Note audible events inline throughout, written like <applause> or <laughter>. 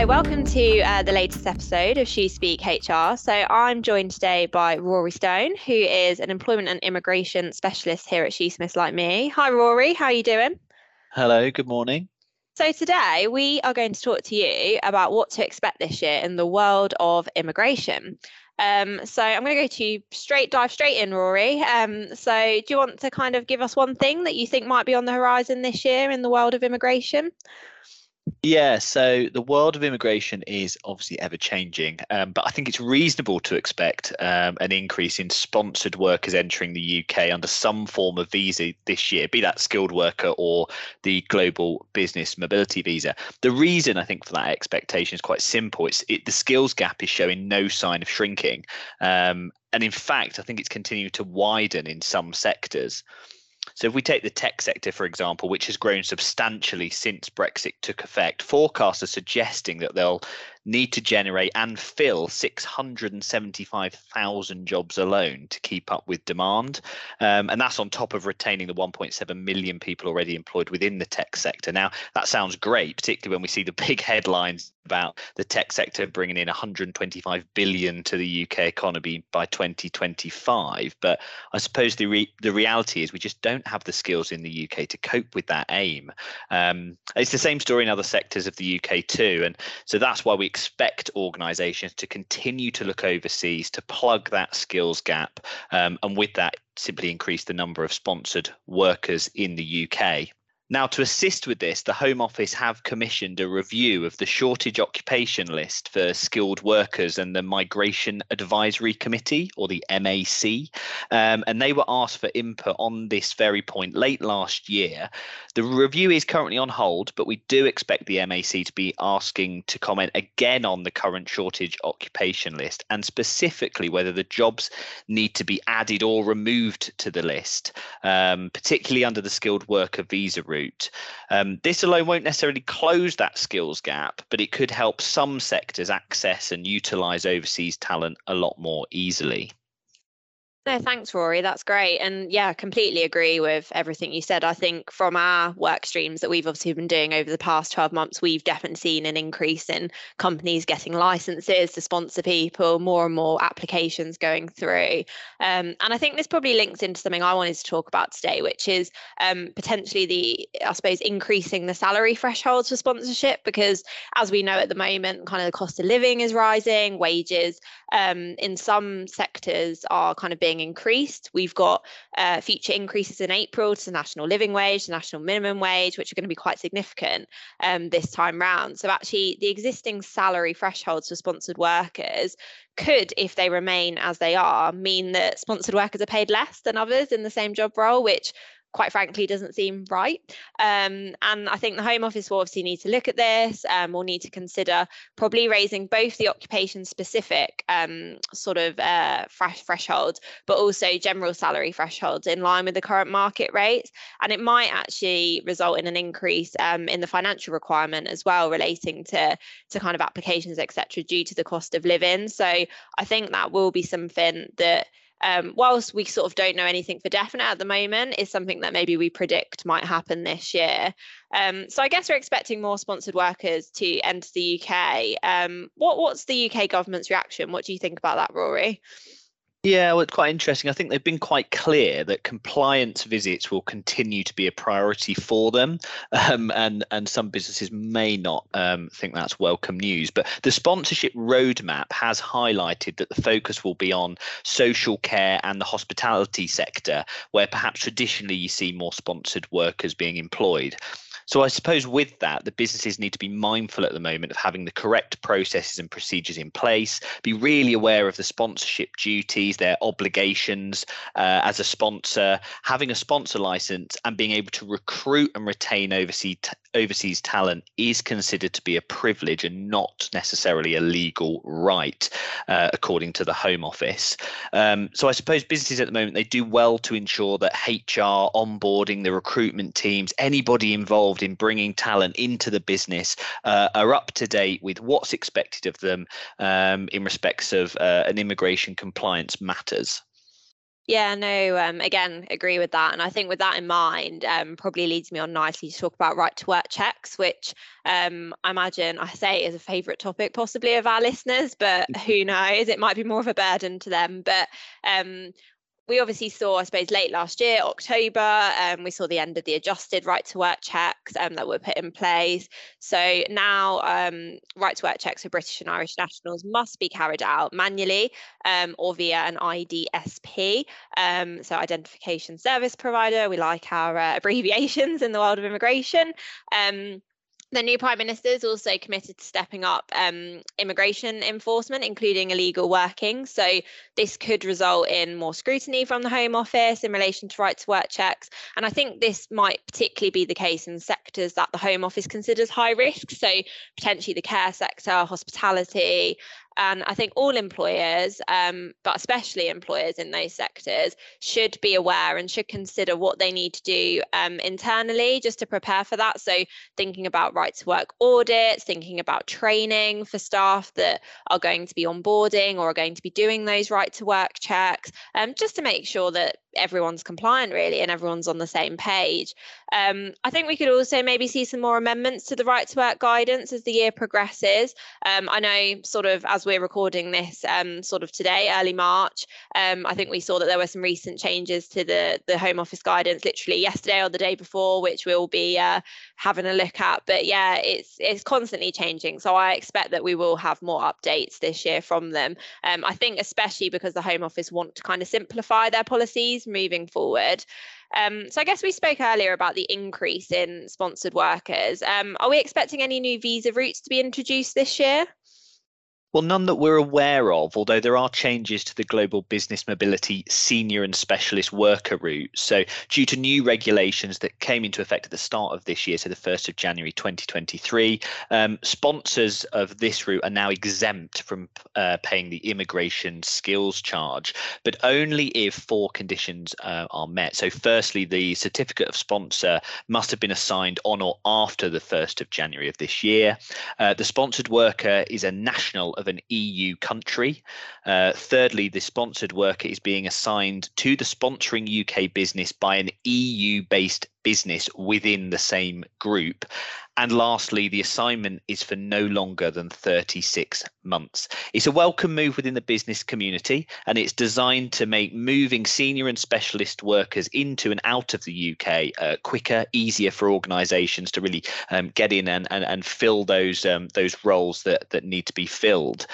Hi, welcome to uh, the latest episode of She Speak HR. So I'm joined today by Rory Stone, who is an employment and immigration specialist here at Shoosmiths Like Me. Hi, Rory. How are you doing? Hello. Good morning. So today we are going to talk to you about what to expect this year in the world of immigration. Um, so I'm going to go to you straight, dive straight in, Rory. Um, so do you want to kind of give us one thing that you think might be on the horizon this year in the world of immigration? Yeah, so the world of immigration is obviously ever changing, um, but I think it's reasonable to expect um, an increase in sponsored workers entering the UK under some form of visa this year, be that skilled worker or the global business mobility visa. The reason I think for that expectation is quite simple. It's it, the skills gap is showing no sign of shrinking, um, and in fact, I think it's continuing to widen in some sectors. So if we take the tech sector, for example, which has grown substantially since Brexit took effect, forecasts are suggesting that they'll need to generate and fill 675,000 jobs alone to keep up with demand. Um, and that's on top of retaining the 1.7 million people already employed within the tech sector. Now, that sounds great, particularly when we see the big <laughs> headlines about the tech sector bringing in 125 billion to the UK economy by 2025. But I suppose the re- the reality is we just don't have the skills in the UK to cope with that aim. Um, it's the same story in other sectors of the UK too, and so that's why we expect organisations to continue to look overseas to plug that skills gap, um, and with that, simply increase the number of sponsored workers in the UK. Now, to assist with this, the Home Office have commissioned a review of the shortage occupation list for skilled workers and the Migration Advisory Committee, or the MAC. Um, and they were asked for input on this very point late last year. The review is currently on hold, but we do expect the MAC to be asking to comment again on the current shortage occupation list and specifically whether the jobs need to be added or removed to the list, um, particularly under the skilled worker visa route route. Um, this alone won't necessarily close that skills gap, but it could help some sectors access and utilize overseas talent a lot more easily. No, thanks, Rory. That's great. And yeah, completely agree with everything you said. I think from our work streams that we've obviously been doing over the past 12 months, we've definitely seen an increase in companies getting licenses to sponsor people, more and more applications going through. Um, and I think this probably links into something I wanted to talk about today, which is um, potentially the, I suppose, increasing the salary thresholds for sponsorship, because as we know at the moment, kind of the cost of living is rising, wages um, in some sectors are kind of being being increased. We've got uh, future increases in April to the national living wage, the national minimum wage, which are going to be quite significant um, this time round. So actually, the existing salary thresholds for sponsored workers could, if they remain as they are, mean that sponsored workers are paid less than others in the same job role, which quite frankly doesn't seem right. Um, and I think the Home Office will obviously need to look at this. Um, we'll need to consider probably raising both the occupation specific um, sort of uh, fresh thresholds, but also general salary thresholds in line with the current market rates. And it might actually result in an increase um, in the financial requirement as well, relating to, to kind of applications, etc., due to the cost of living. So I think that will be something that um, whilst we sort of don't know anything for definite at the moment, is something that maybe we predict might happen this year. Um, so I guess we're expecting more sponsored workers to enter the UK. Um, what what's the UK government's reaction? What do you think about that, Rory? Yeah, well, it's quite interesting. I think they've been quite clear that compliance visits will continue to be a priority for them, <laughs> um, and and some businesses may not um, think that's welcome news. But the sponsorship roadmap has highlighted that the focus will be on social care and the hospitality sector, where perhaps traditionally you see more sponsored workers being employed. So I suppose with that, the businesses need to be mindful at the moment of having the correct processes and procedures in place, be really aware of the sponsorship duties, their obligations uh, as a sponsor, having a sponsor license, and being able to recruit and retain overseas overseas talent is considered to be a privilege and not necessarily a legal right, uh, according to the Home Office. Um, so I suppose businesses at the moment they do well to ensure that HR, onboarding, the recruitment teams, anybody involved involved in bringing talent into the business uh, are up to date with what's expected of them um, in respects of uh, an immigration compliance matters. Yeah, no, um, again, agree with that. And I think with that in mind, um, probably leads me on nicely to talk about right to work checks, which um, I imagine I say is a favourite topic possibly of our listeners, but <laughs> who knows? It might be more of a burden to them. But um, we obviously saw, I suppose, late last year, October, um, we saw the end of the adjusted right to work checks um, that were put in place. So now, um, right to work checks for British and Irish nationals must be carried out manually um, or via an IDSP, um, so Identification Service Provider. We like our uh, <laughs> abbreviations in the world of immigration. Um, the new prime minister is also committed to stepping up um, immigration enforcement, including illegal working. So this could result in more scrutiny from the Home Office in relation to right to work checks. And I think this might particularly be the case in sectors that the Home Office considers high risk. So potentially the care sector, hospitality, and I think all employers, um, but especially employers in those sectors, should be aware and should consider what they need to do um, internally just to prepare for that. So, thinking about right to work audits, thinking about training for staff that are going to be onboarding or are going to be doing those right to work checks, um, just to make sure that everyone's compliant really and everyone's on the same page. Um, I think we could also maybe see some more amendments to the right to work guidance as the year progresses. Um, I know, sort of, as we're recording this, um, sort of today, early March, um, I think we saw that there were some recent changes to the the Home Office guidance, literally yesterday or the day before, which we'll be uh, having a look at. But yeah, it's it's constantly changing, so I expect that we will have more updates this year from them. Um, I think especially because the Home Office want to kind of simplify their policies moving forward. Um, so I guess we spoke earlier about the increase in sponsored workers. Um, are we expecting any new visa routes to be introduced this year? Well, none that we're aware of, although there are changes to the global business mobility senior and specialist worker route. So, due to new regulations that came into effect at the start of this year, so the 1st of January 2023, um, sponsors of this route are now exempt from uh, paying the immigration skills charge, but only if four conditions uh, are met. So, firstly, the certificate of sponsor must have been assigned on or after the 1st of January of this year. Uh, the sponsored worker is a national of an EU country. Uh, thirdly, the sponsored worker is being assigned to the sponsoring UK business by an EU based business within the same group. And lastly, the assignment is for no longer than 36 months. It's a welcome move within the business community, and it's designed to make moving senior and specialist workers into and out of the UK uh, quicker, easier for organisations to really um, get in and, and, and fill those um, those roles that, that need to be filled.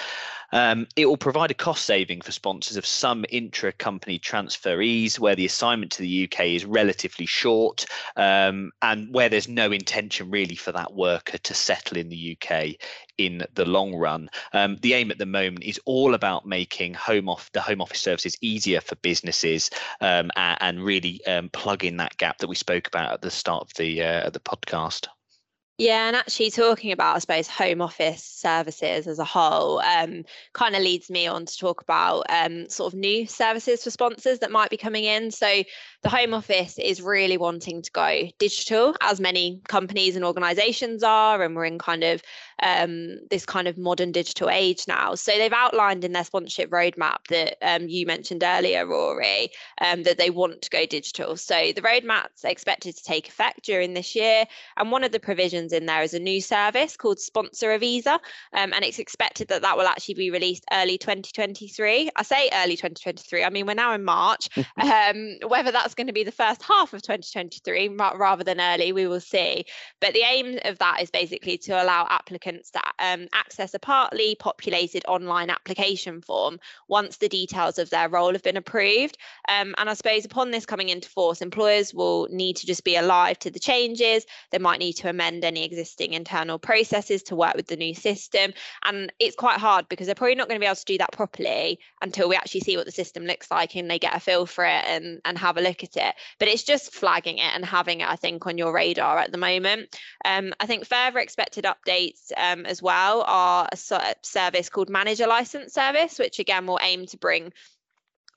Um, it will provide a cost saving for sponsors of some intra company transferees where the assignment to the UK is relatively short um, and where there's no intention really for that worker to settle in the UK in the long run. Um, the aim at the moment is all about making home off the home office services easier for businesses um, and, and, really um, plug in that gap that we spoke about at the start of the uh, the podcast. Yeah, and actually talking about, I suppose, home office services as a whole, um, kind of leads me on to talk about um, sort of new services for sponsors that might be coming in. So the Home Office is really wanting to go digital, as many companies and organisations are, and we're in kind of um, this kind of modern digital age now. So they've outlined in their sponsorship roadmap that um, you mentioned earlier, Rory, um, that they want to go digital. So the roadmap's expected to take effect during this year, and one of the provisions in there is a new service called Sponsor a Visa, um, and it's expected that that will actually be released early 2023. I say early 2023. I mean we're now in March. <laughs> Um, whether that's going to be the first half of 2023 rather than early, we will see. But the aim of that is basically to allow applicants to um, access a partly populated online application form once the details of their role have been approved. Um, and I suppose upon this coming into force, employers will need to just be alive to the changes. They might need to amend any existing internal processes to work with the new system. And it's quite hard because they're probably not going to be able to do that properly until we actually see what the system looks like and they get a feel for it and, and have a look at it. But it's just flagging it and having it, I think, on your radar at the moment. Um, I think further expected updates um, as well are a service called Manage a License Service, which again will aim to bring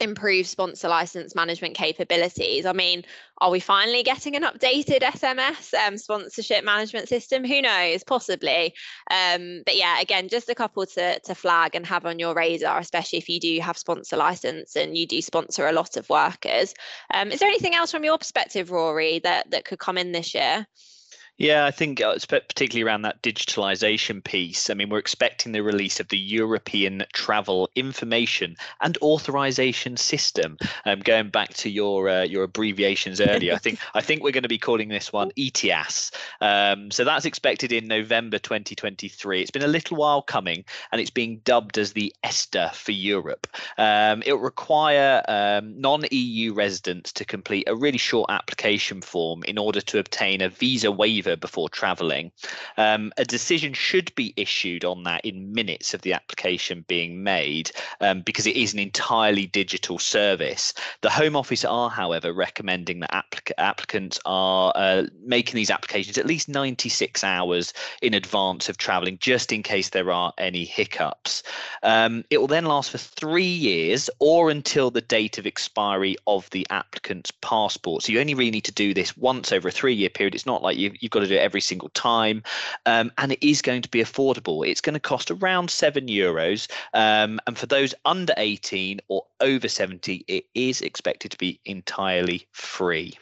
improve sponsor license management capabilities. I mean, are we finally getting an updated SMS um, sponsorship management system? Who knows? Possibly. Um, but yeah, again, just a couple to, to flag and have on your radar, especially if you do have sponsor license and you do sponsor a lot of workers. Um, is there anything else from your perspective, Rory, that, that could come in this year? Yeah, I think uh, particularly around that digitalization piece. I mean, we're expecting the release of the European Travel Information and Authorization System. Um, going back to your uh, your abbreviations earlier, I think <laughs> I think we're going to be calling this one ETIAS. Um, so that's expected in November 2023. It's been a little while coming, and it's being dubbed as the ESTA for Europe. Um, it will require um, non-EU residents to complete a really short application form in order to obtain a visa waiver before traveling. Um, a decision should be issued on that in minutes of the application being made um, because it is an entirely digital service. The Home Office are, however, recommending that applic- applicants are uh, making these applications at least 96 hours in advance of traveling, just in case there are any hiccups. Um, it will then last for three years or until the date of expiry of the applicant's passport. So you only really need to do this once over a three year period. It's not like you, you've got got to do it every single time. Um, and it is going to be affordable. It's going to cost around seven euros. Um, and for those under 18 or over 70, it is expected to be entirely free.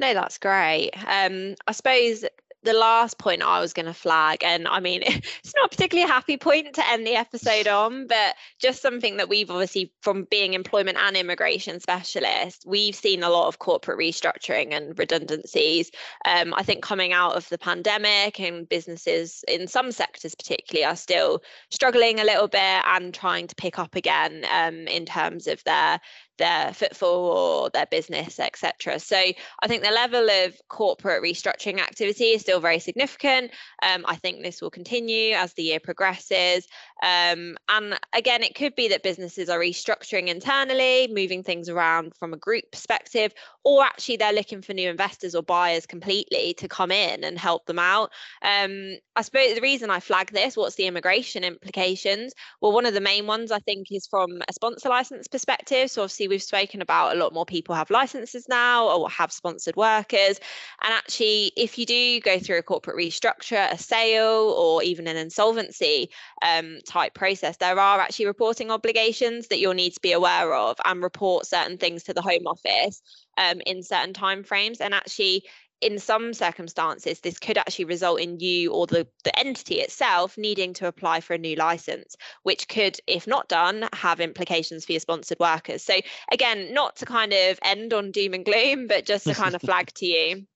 No, that's great. Um, I suppose the last point I was going to flag, and I mean, <laughs> it's not particularly a happy point to end the episode on, but just something that we've obviously, from being employment and immigration specialists, we've seen a lot of corporate restructuring and redundancies. Um, I think coming out of the pandemic and businesses in some sectors, particularly, are still struggling a little bit and trying to pick up again um, in terms of their their footfall or their business, etc. So I think the level of corporate restructuring activity is still very significant. Um, I think this will continue as the year progresses. Um, and again, it could be that businesses are restructuring internally, moving things around from a group perspective, or actually they're looking for new investors or buyers completely to come in and help them out. Um, I suppose the reason I flag this, what's the immigration implications? Well, one of the main ones I think is from a sponsor license perspective. So obviously we've spoken about a lot more people have licenses now or have sponsored workers. And actually, if you do go through a corporate restructure, a sale, or even an insolvency um, type process, there are actually reporting obligations that you'll need to be aware of and report certain things to the Home Office um, in certain timeframes. And actually, in some circumstances, this could actually result in you or the, the entity itself needing to apply for a new license, which could, if not done, have implications for your sponsored workers. So, again, not to kind of end on doom and gloom, but just to kind of <laughs> flag to you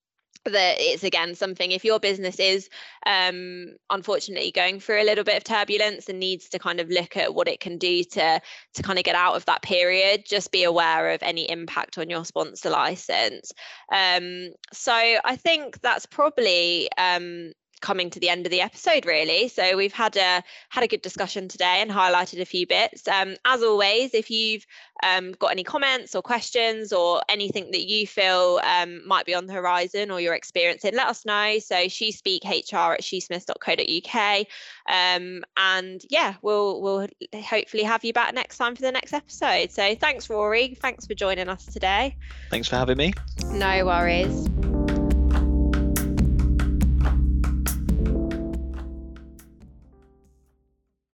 that it's again something if your business is um, unfortunately going through a little bit of turbulence and needs to kind of look at what it can do to to kind of get out of that period just be aware of any impact on your sponsor license. Um, so i think that's probably um, coming to the end of the episode really. So we've had a had a good discussion today and highlighted a few bits. Um, as always if you've um, got any comments or questions or anything that you feel um, might be on the horizon or you're experiencing let us know. So she speak hr at shoosmiths.co.uk um, and yeah we'll we'll hopefully have you back next time for the next episode. So thanks rory. Thanks for joining us today. Thanks for having me. No worries